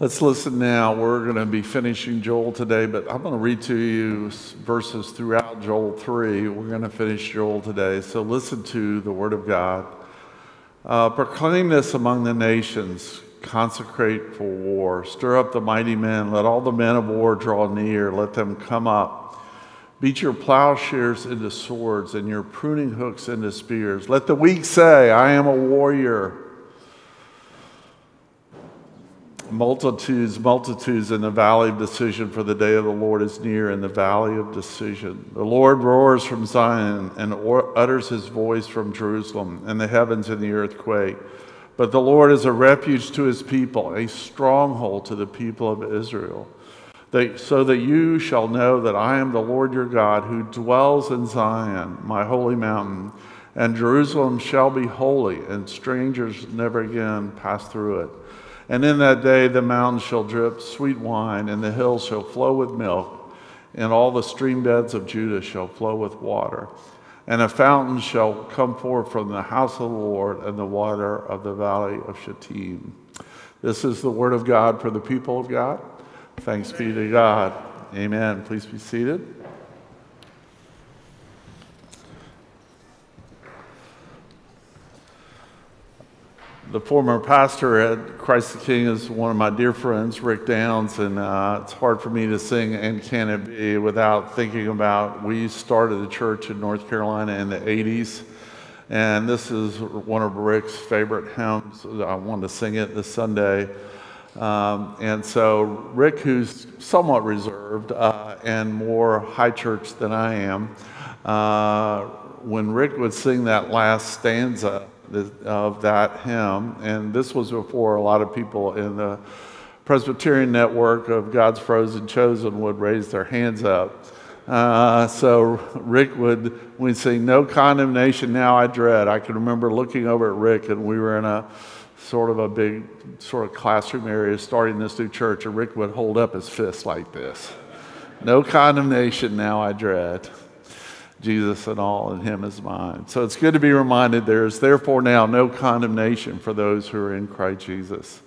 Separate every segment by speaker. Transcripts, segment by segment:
Speaker 1: Let's listen now. We're going to be finishing Joel today, but I'm going to read to you verses throughout Joel 3. We're going to finish Joel today. So listen to the Word of God. Uh, proclaim this among the nations, consecrate for war, stir up the mighty men, let all the men of war draw near, let them come up. Beat your plowshares into swords and your pruning hooks into spears. Let the weak say, I am a warrior. Multitudes, multitudes in the valley of decision, for the day of the Lord is near in the valley of decision. The Lord roars from Zion and utters his voice from Jerusalem, and the heavens and the earth quake. But the Lord is a refuge to his people, a stronghold to the people of Israel. That, so that you shall know that I am the Lord your God, who dwells in Zion, my holy mountain, and Jerusalem shall be holy, and strangers never again pass through it. And in that day the mountains shall drip sweet wine, and the hills shall flow with milk, and all the stream beds of Judah shall flow with water. And a fountain shall come forth from the house of the Lord, and the water of the valley of Shittim. This is the word of God for the people of God. Thanks be to God. Amen. Please be seated. The former pastor at Christ the King is one of my dear friends, Rick Downs, and uh, it's hard for me to sing And Can It Be without thinking about we started a church in North Carolina in the 80s, and this is one of Rick's favorite hymns. I wanted to sing it this Sunday. Um, and so, Rick, who's somewhat reserved uh, and more high church than I am, uh, when Rick would sing that last stanza, of that hymn. And this was before a lot of people in the Presbyterian network of God's Frozen Chosen would raise their hands up. Uh, so Rick would, we'd sing, No condemnation now I dread. I can remember looking over at Rick, and we were in a sort of a big sort of classroom area starting this new church, and Rick would hold up his fist like this No condemnation now I dread. Jesus and all, and Him is mine. So it's good to be reminded there is therefore now no condemnation for those who are in Christ Jesus.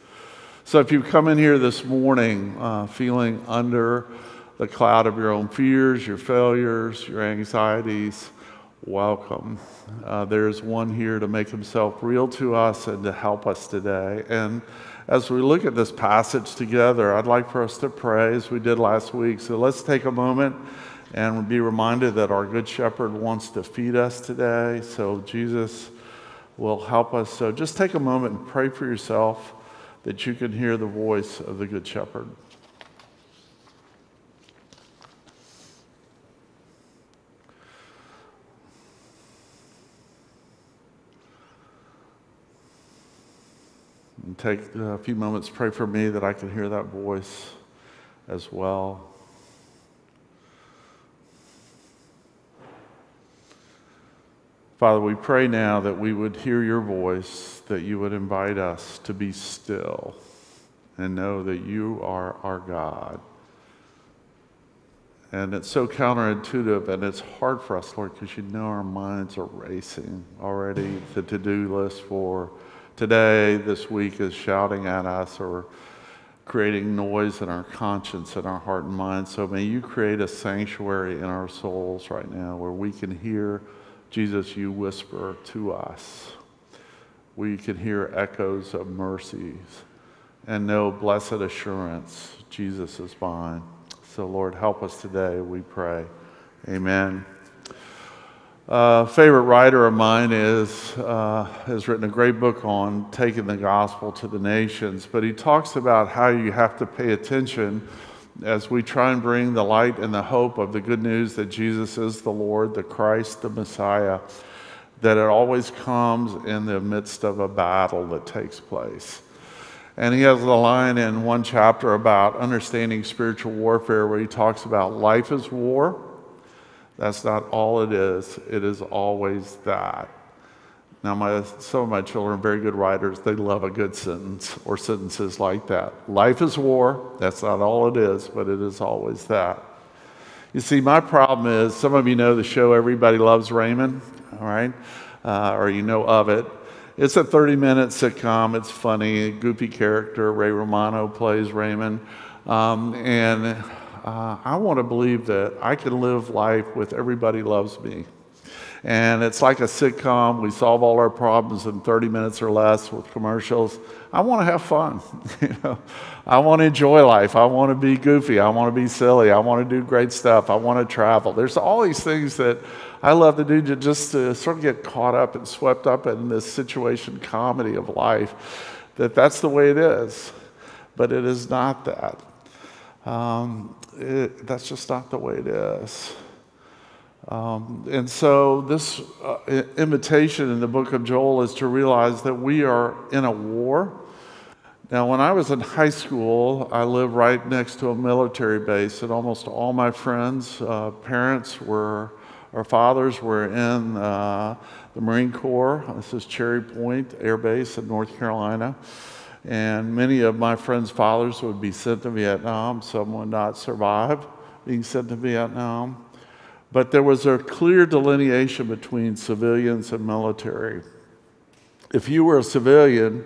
Speaker 1: So if you come in here this morning uh, feeling under the cloud of your own fears, your failures, your anxieties, welcome. Uh, there's one here to make himself real to us and to help us today. And as we look at this passage together, I'd like for us to pray as we did last week. So let's take a moment and be reminded that our Good Shepherd wants to feed us today. So Jesus will help us. So just take a moment and pray for yourself that you can hear the voice of the Good Shepherd. And take a few moments, pray for me that I can hear that voice as well. Father, we pray now that we would hear your voice, that you would invite us to be still and know that you are our God. And it's so counterintuitive, and it's hard for us, Lord, because you know our minds are racing already. The to do list for today, this week, is shouting at us or creating noise in our conscience and our heart and mind. So may you create a sanctuary in our souls right now where we can hear Jesus, you whisper to us. We can hear echoes of mercies and know blessed assurance Jesus is mine. So, Lord, help us today, we pray. Amen. Uh, favorite writer of mine is uh, has written a great book on taking the gospel to the nations, but he talks about how you have to pay attention as we try and bring the light and the hope of the good news that Jesus is the Lord, the Christ, the Messiah, that it always comes in the midst of a battle that takes place. And he has a line in one chapter about understanding spiritual warfare where he talks about life is war. That's not all it is, it is always that. Now, my, some of my children are very good writers. They love a good sentence or sentences like that. Life is war. That's not all it is, but it is always that. You see, my problem is some of you know the show Everybody Loves Raymond, all right? Uh, or you know of it. it's a 30 minute sitcom. It's funny, goofy character. Ray Romano plays Raymond. Um, and uh, I want to believe that I can live life with everybody loves me. And it's like a sitcom. We solve all our problems in 30 minutes or less with commercials. I want to have fun. you know, I want to enjoy life. I want to be goofy. I want to be silly. I want to do great stuff. I want to travel. There's all these things that I love to do to just to sort of get caught up and swept up in this situation comedy of life. That that's the way it is, but it is not that. Um, it, that's just not the way it is. Um, and so, this uh, invitation in the book of Joel is to realize that we are in a war. Now, when I was in high school, I lived right next to a military base, and almost all my friends' uh, parents were, or fathers were in uh, the Marine Corps. This is Cherry Point Air Base in North Carolina. And many of my friends' fathers would be sent to Vietnam. Some would not survive being sent to Vietnam. But there was a clear delineation between civilians and military. If you were a civilian,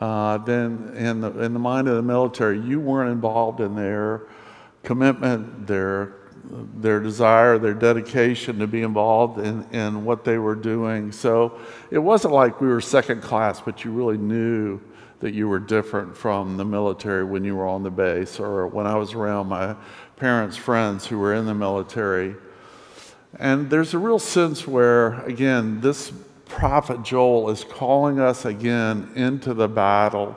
Speaker 1: uh, then in the, in the mind of the military, you weren't involved in their commitment, their, their desire, their dedication to be involved in, in what they were doing. So it wasn't like we were second class, but you really knew that you were different from the military when you were on the base or when I was around my parents' friends who were in the military. And there's a real sense where, again, this prophet Joel is calling us again into the battle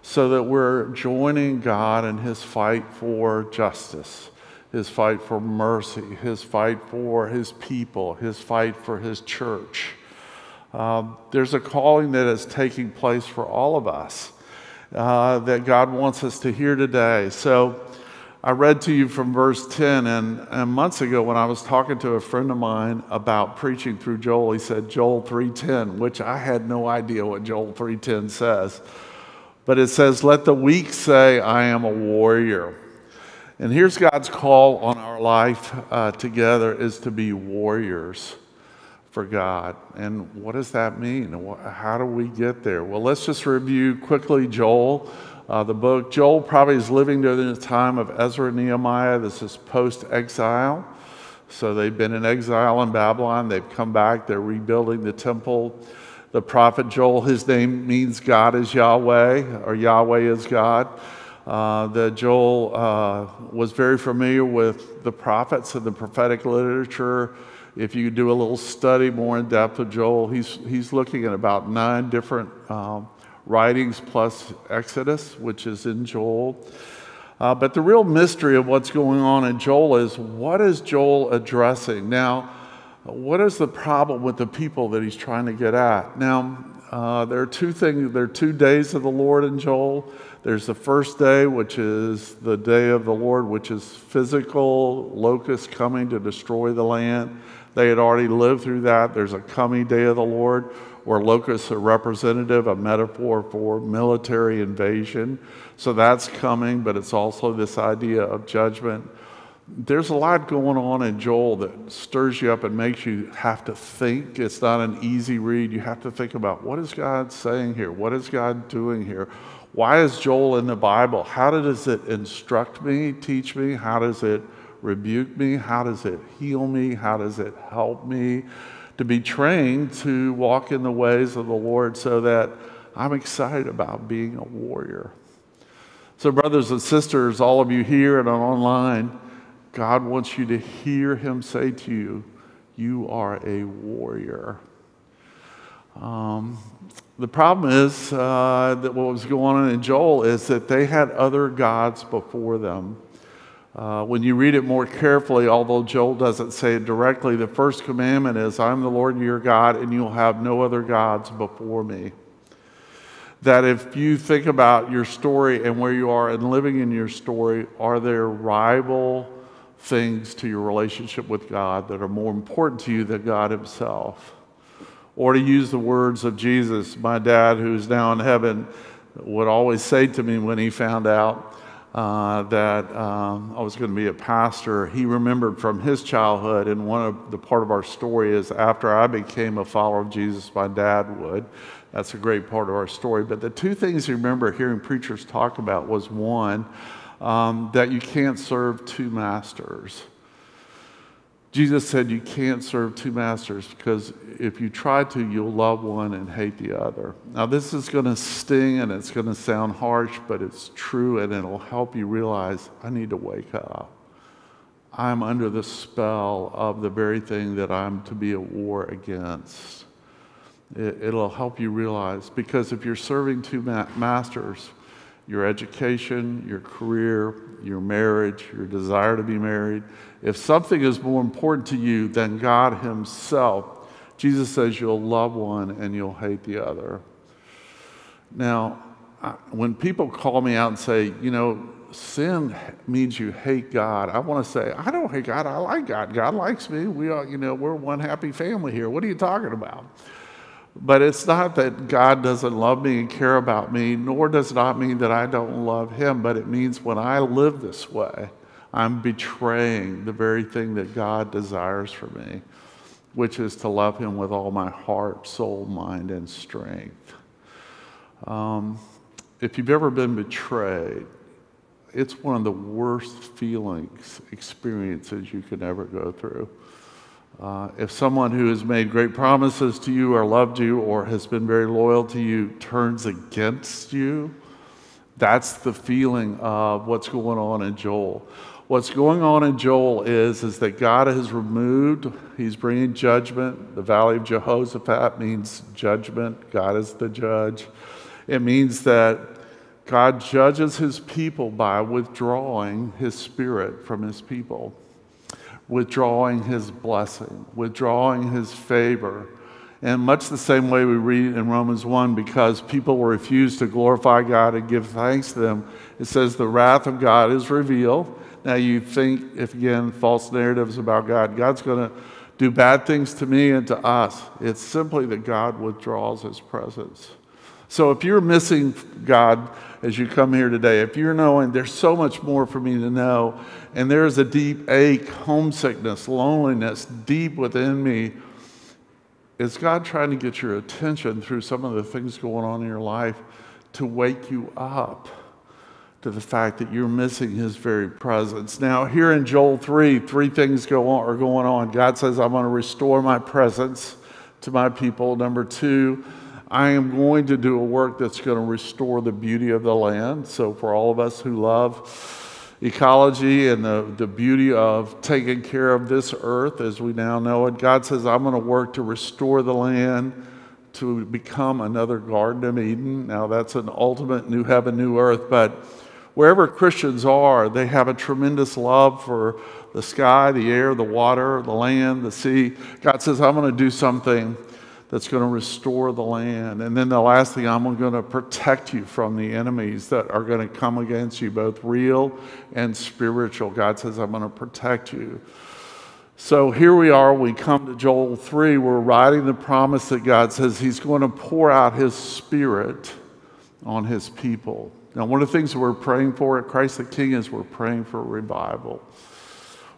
Speaker 1: so that we're joining God in his fight for justice, his fight for mercy, his fight for his people, his fight for his church. Um, there's a calling that is taking place for all of us uh, that God wants us to hear today. So, I read to you from verse 10, and, and, months ago when I was talking to a friend of mine about preaching through Joel, he said Joel 3:10, which I had no idea what Joel 3:10 says. But it says, "Let the weak say, I am a warrior." And here's God's call on our life uh, together is to be warriors for God. And what does that mean? How do we get there? Well, let's just review quickly Joel uh, the book. Joel probably is living during the time of Ezra and Nehemiah. This is post exile. So they've been in exile in Babylon. They've come back. They're rebuilding the temple. The prophet Joel, his name means God is Yahweh, or Yahweh is God. Uh, that Joel uh, was very familiar with the prophets and the prophetic literature. If you do a little study more in depth of Joel, he's, he's looking at about nine different um, writings plus Exodus, which is in Joel. Uh, but the real mystery of what's going on in Joel is what is Joel addressing? Now, what is the problem with the people that he's trying to get at? Now, uh, there are two things, there are two days of the Lord in Joel. There's the first day, which is the day of the Lord, which is physical locusts coming to destroy the land. They had already lived through that. There's a coming day of the Lord where locusts are representative, a metaphor for military invasion. So that's coming, but it's also this idea of judgment. There's a lot going on in Joel that stirs you up and makes you have to think. It's not an easy read. You have to think about what is God saying here? What is God doing here? Why is Joel in the Bible? How does it instruct me, teach me? How does it rebuke me? How does it heal me? How does it help me? To be trained to walk in the ways of the Lord so that I'm excited about being a warrior. So, brothers and sisters, all of you here and online, God wants you to hear Him say to you, You are a warrior. Um, the problem is uh, that what was going on in Joel is that they had other gods before them. Uh, when you read it more carefully, although Joel doesn't say it directly, the first commandment is, I'm the Lord your God, and you'll have no other gods before me. That if you think about your story and where you are and living in your story, are there rival things to your relationship with God that are more important to you than God Himself? Or to use the words of Jesus, my dad, who's now in heaven, would always say to me when he found out uh, that um, I was going to be a pastor, he remembered from his childhood, and one of the part of our story is after I became a follower of Jesus, my dad would. That's a great part of our story. But the two things you remember hearing preachers talk about was one, um, that you can't serve two masters. Jesus said you can't serve two masters because if you try to, you'll love one and hate the other. Now, this is going to sting and it's going to sound harsh, but it's true and it'll help you realize I need to wake up. I'm under the spell of the very thing that I'm to be at war against. It, will help you realize because if you're serving two ma- masters, your education, your career, your marriage, your desire to be married, if something is more important to you than God Himself, Jesus says you'll love one and you'll hate the other. Now, when people call me out and say, you know, sin means you hate God, I want to say, I don't hate God. I like God. God likes me. We are, you know, we're one happy family here. What are you talking about? But it's not that God doesn't love me and care about me, nor does it not mean that I don't love Him, but it means when I live this way, I'm betraying the very thing that God desires for me, which is to love Him with all my heart, soul, mind, and strength. Um, if you've ever been betrayed, it's one of the worst feelings, experiences you can ever go through. Uh, if someone who has made great promises to you or loved you or has been very loyal to you turns against you, that's the feeling of what's going on in Joel. What's going on in Joel is, is that God has removed, He's bringing judgment. The valley of Jehoshaphat means judgment. God is the judge. It means that God judges His people by withdrawing His spirit from His people withdrawing his blessing, withdrawing his favor. And much the same way we read in Romans 1, because people refuse to glorify God and give thanks to them, it says the wrath of God is revealed. Now you think, if again, false narratives about God, God's going to do bad things to me and to us. It's simply that God withdraws his presence. So if you're missing God as you come here today, if you're knowing there's so much more for me to know, and there's a deep ache, homesickness, loneliness deep within me, is God trying to get your attention through some of the things going on in your life to wake you up to the fact that you're missing his very presence. Now, here in Joel 3, three things go on, are going on. God says, I'm going to restore my presence to my people. Number two, I am going to do a work that's going to restore the beauty of the land. So, for all of us who love ecology and the, the beauty of taking care of this earth as we now know it, God says, I'm going to work to restore the land to become another Garden of Eden. Now, that's an ultimate new heaven, new earth, but wherever Christians are, they have a tremendous love for the sky, the air, the water, the land, the sea. God says, I'm going to do something that's going to restore the land. And then the last thing, I'm going to protect you from the enemies that are going to come against you, both real and spiritual. God says, I'm going to protect you. So here we are, we come to Joel 3. We're writing the promise that God says He's going to pour out His Spirit on His people. Now, one of the things that we're praying for at Christ the King is we're praying for revival.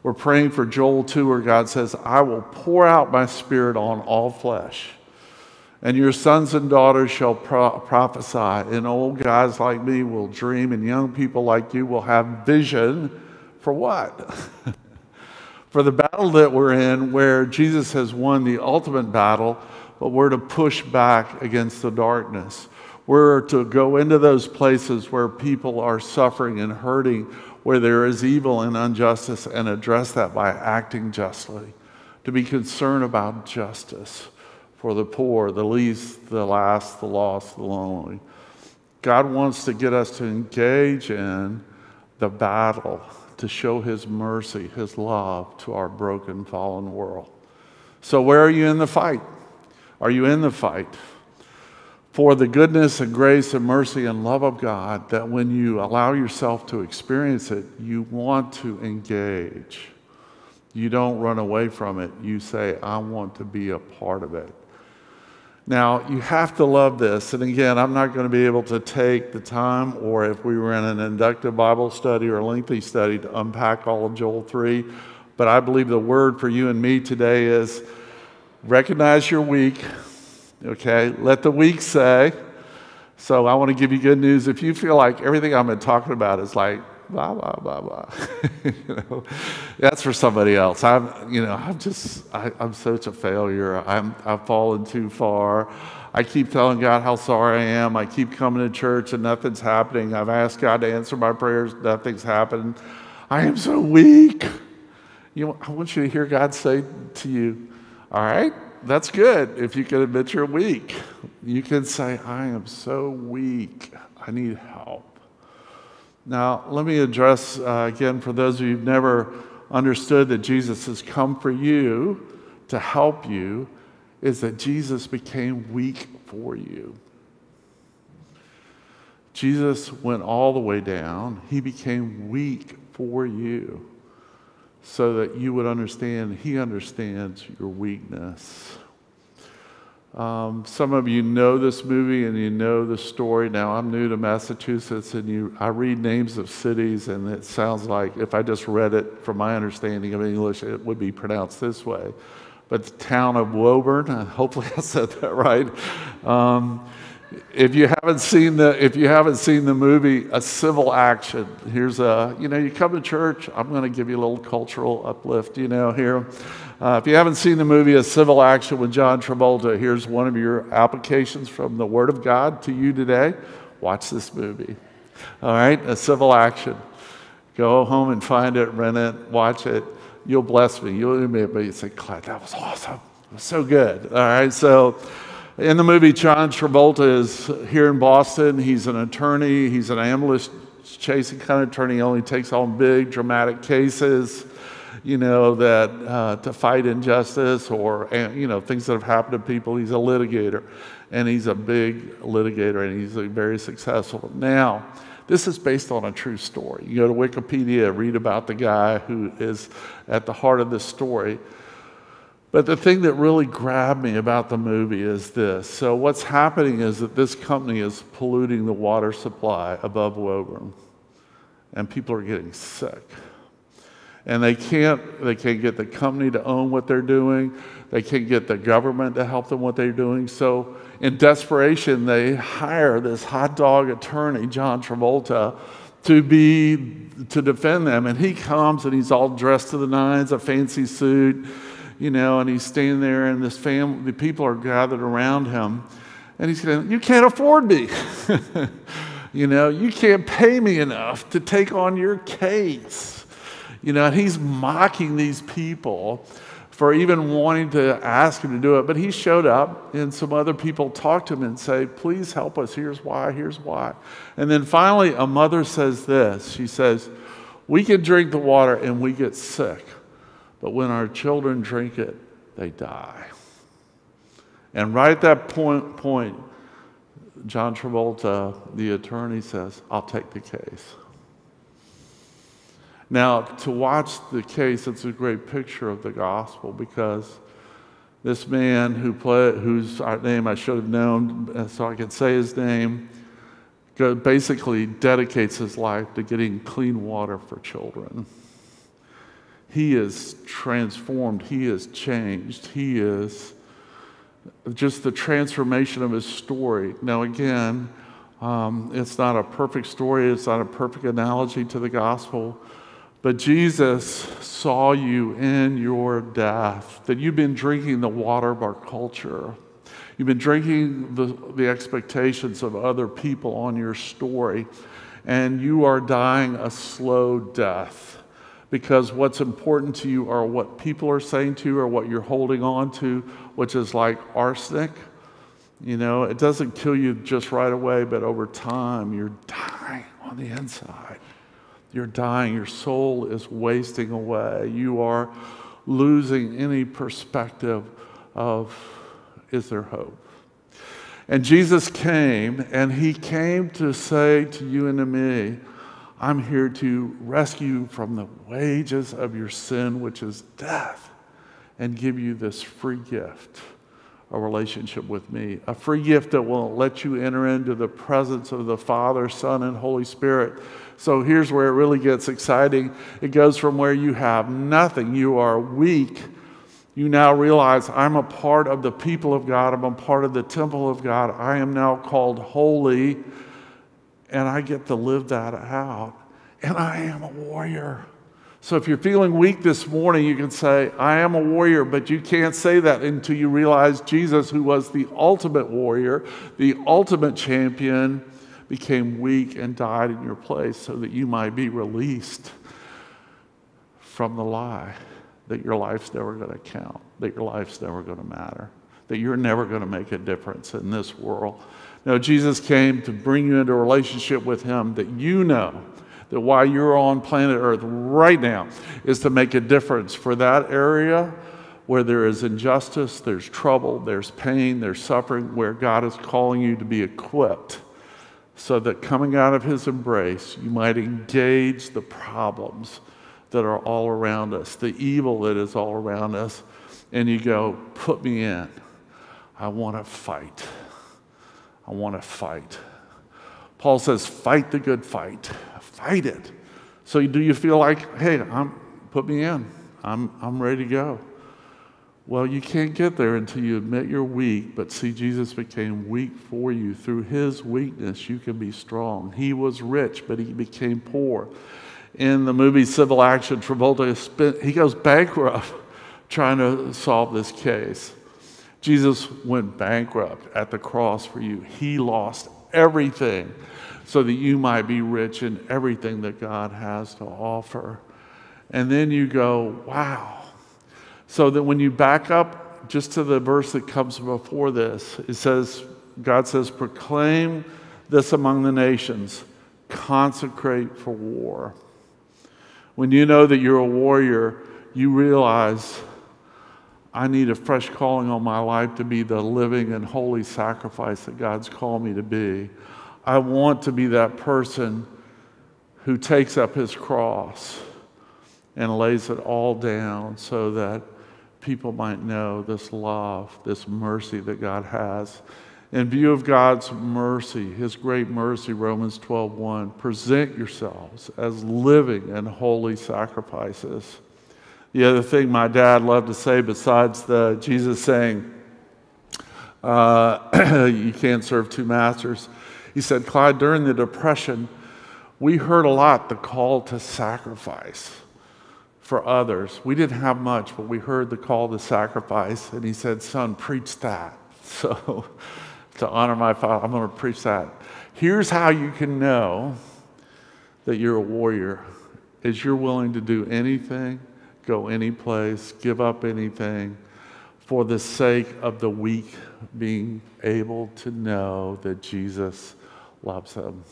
Speaker 1: We're praying for Joel 2, where God says, I will pour out my Spirit on all flesh and your sons and daughters shall pro- prophesy, and old guys like me will dream, and young people like you will have vision for what? for the battle that we're in, where Jesus has won the ultimate battle, but we're to push back against the darkness. We're to go into those places where people are suffering and hurting, where there is evil and injustice, and address that by acting justly, to be concerned about justice for the poor, the least, the last, the lost, the lonely. God wants to get us to engage in the battle to show His mercy, His love to our broken, fallen world. So, where are you in the fight? Are you in the fight? For the goodness and grace and mercy and love of God, that when you allow yourself to experience it, you want to engage. You don't run away from it. You say, I want to be a part of it. Now, you have to love this. And again, I'm not going to be able to take the time, or if we were in an inductive Bible study or a lengthy study, to unpack all of Joel 3. But I believe the word for you and me today is recognize you're weak, Okay? Let the weak say. So I want to give you good news. If you feel like everything I've been talking about is like, blah, blah, blah, blah, you know, that's for somebody else. I'm, you know, I'm just, I, am such a failure. I'm, I've fallen too far. I keep telling God how sorry I am. I keep coming to church and nothing's happening. I've asked God to answer my prayers, nothing's happened. I am so weak. You know, I want you to hear God say to you, All right, that's good if you can admit you're weak. You can say, I am so weak. I need help. Now, let me address uh, again for those of you who've never understood that Jesus has come for you to help you is that Jesus became weak for you. Jesus went all the way down. He became weak for you so that you would understand He understands your weakness. Um, some of you know this movie and you know the story. Now, I'm new to Massachusetts and you, I read names of cities, and it sounds like if I just read it from my understanding of English, it would be pronounced this way but the town of Woburn. Hopefully, I said that right. Um, if you haven't seen the if you haven't seen the movie a civil action here's a you know you come to church i'm going to give you a little cultural uplift you know here uh, if you haven't seen the movie a civil action with john travolta here's one of your applications from the word of god to you today watch this movie all right a civil action go home and find it rent it watch it you'll bless me. You'll admit me. You say, Clyde, that was awesome. It was so good. All right. So in the movie, John Travolta is here in Boston. He's an attorney. He's an ambulance chasing kind of attorney. He only takes on big, dramatic cases, you know, that uh, to fight injustice or, you know, things that have happened to people. He's a litigator. And he's a big litigator and he's very successful. Now, this is based on a true story. You go to Wikipedia, read about the guy who is at the heart of this story. But the thing that really grabbed me about the movie is this. So, what's happening is that this company is polluting the water supply above Woburn, and people are getting sick. And they can't, they can't get the company to own what they're doing, they can't get the government to help them what they're doing. So, in desperation, they hire this hot dog attorney, John Travolta, to be to defend them. And he comes and he's all dressed to the nines, a fancy suit, you know, and he's standing there, and this family, the people are gathered around him, and he's going, "You can't afford me." you know, you can't pay me enough to take on your case. You know, and he's mocking these people for even wanting to ask him to do it. But he showed up, and some other people talked to him and say, Please help us. Here's why, here's why. And then finally, a mother says this She says, We can drink the water and we get sick, but when our children drink it, they die. And right at that point, point John Travolta, the attorney, says, I'll take the case. Now, to watch the case, it's a great picture of the gospel because this man who play, whose name I should have known uh, so I could say his name, basically dedicates his life to getting clean water for children. He is transformed, he is changed, he is just the transformation of his story. Now, again, um, it's not a perfect story, it's not a perfect analogy to the gospel, but Jesus saw you in your death, that you've been drinking the water of our culture. You've been drinking the, the expectations of other people on your story, and you are dying a slow death because what's important to you are what people are saying to you or what you're holding on to, which is like arsenic. You know, it doesn't kill you just right away, but over time, you're dying on the inside. You're dying. Your soul is wasting away. You are losing any perspective of is there hope? And Jesus came, and he came to say to you and to me, I'm here to rescue from the wages of your sin, which is death, and give you this free gift a relationship with me, a free gift that will let you enter into the presence of the Father, Son, and Holy Spirit. So here's where it really gets exciting. It goes from where you have nothing, you are weak, You now realize I'm a part of the people of God, I'm a part of the temple of God. I am now called holy, and I get to live that out. And I am a warrior. So if you're feeling weak this morning, you can say, I am a warrior, but you can't say that until you realize Jesus, who was the ultimate warrior, the ultimate champion, became weak and died in your place so that you might be released from the lie that your life's never going to count, that your life's never going to matter, that you're never going to make a difference in this world. No, Jesus came to bring you into a relationship with Him that you know that why you're on planet Earth right now is to make a difference for that area where there is injustice, there's trouble, there's pain, there's suffering, where God is calling you to be equipped so that coming out of His embrace, you might engage the problems that are all around us, the evil that is all around us, and you go, Put me in. I want to fight. I want to fight. Paul says, Fight the good fight fight it. So do you feel like, hey, I'm, put me in. I'm, I'm ready to go. Well, you can't get there until you admit you're weak, but see, Jesus became weak for you. Through his weakness, you can be strong. He was rich, but he became poor. In the movie Civil Action, Travolta, spent, he goes bankrupt trying to solve this case. Jesus went bankrupt at the cross for you. He lost everything so that you might be rich in everything that God has to offer. And then you go, wow. So that when you back up just to the verse that comes before this, it says, God says, proclaim this among the nations, consecrate for war. When you know that you're a warrior, you realize I need a fresh calling on my life to be the living and holy sacrifice that God's called me to be. I want to be that person who takes up his cross and lays it all down so that people might know this love, this mercy that God has. In view of God's mercy, his great mercy, Romans 12:1, present yourselves as living and holy sacrifices. The other thing my dad loved to say, besides the Jesus saying, uh, you can't serve two masters, he said, Clyde, during the Depression, we heard a lot the call to sacrifice for others. We didn't have much, but we heard the call to sacrifice. And he said, Son, preach that. So, to honor my father, I'm going to preach that. Here's how you can know that you're a warrior is you're willing to do anything, go any place, give up anything for the sake of the weak being able to know that Jesus loves them.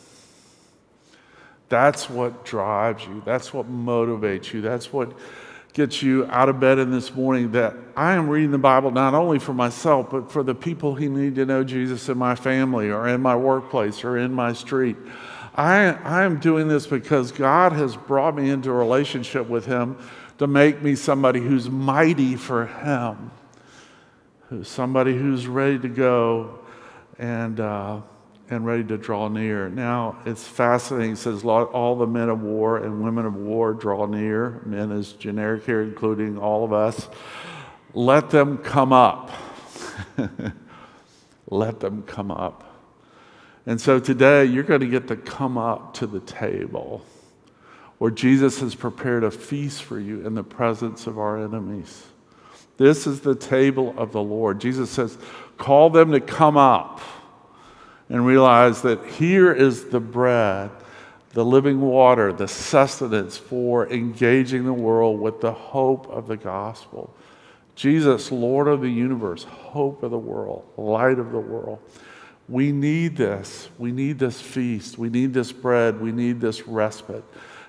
Speaker 1: That's what drives you. That's what motivates you. That's what gets you out of bed in this morning that I am reading the Bible not only for myself, but for the people who need to know Jesus in my family or in my workplace or in my street. I, I am doing this because God has brought me into a relationship with Him to make me somebody who's mighty for Him, somebody who's ready to go and. Uh, and ready to draw near. Now, it's fascinating. It says all the men of war and women of war draw near. Men is generic here, including all of us. Let them come up. Let them come up. And so today, you're going to get to come up to the table where Jesus has prepared a feast for you in the presence of our enemies. This is the table of the Lord. Jesus says, Call them to come up and realize that here is the bread, the living water, the sustenance for engaging the world with the hope of the gospel. Jesus, Lord of the universe, hope of the world, light of the world. We need this. We need this feast. We need this bread. We need this respite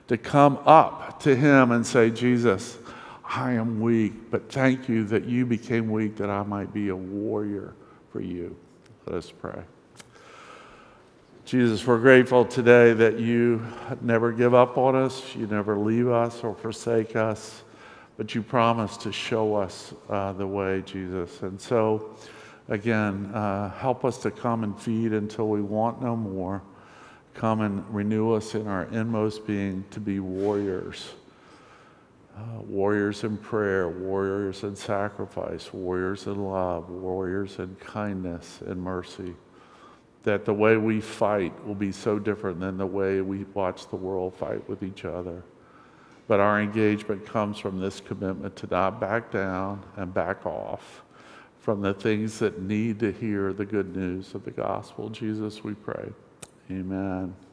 Speaker 1: to come up to Him and say, Jesus, I am weak, but thank you that you became weak that I might be a warrior for you. Let us pray. Jesus, we're grateful today that you never give up on us, you never leave us or forsake us, but you promise to show us uh, the way, Jesus. And so, again, uh, help us to come and feed until we want no more. Come and renew us in our inmost being to be warriors uh, warriors in prayer, warriors in sacrifice, warriors in love, warriors in kindness and mercy. That the way we fight will be so different than the way we watch the world fight with each other. But our engagement comes from this commitment to not back down and back off from the things that need to hear the good news of the gospel. Jesus, we pray. Amen.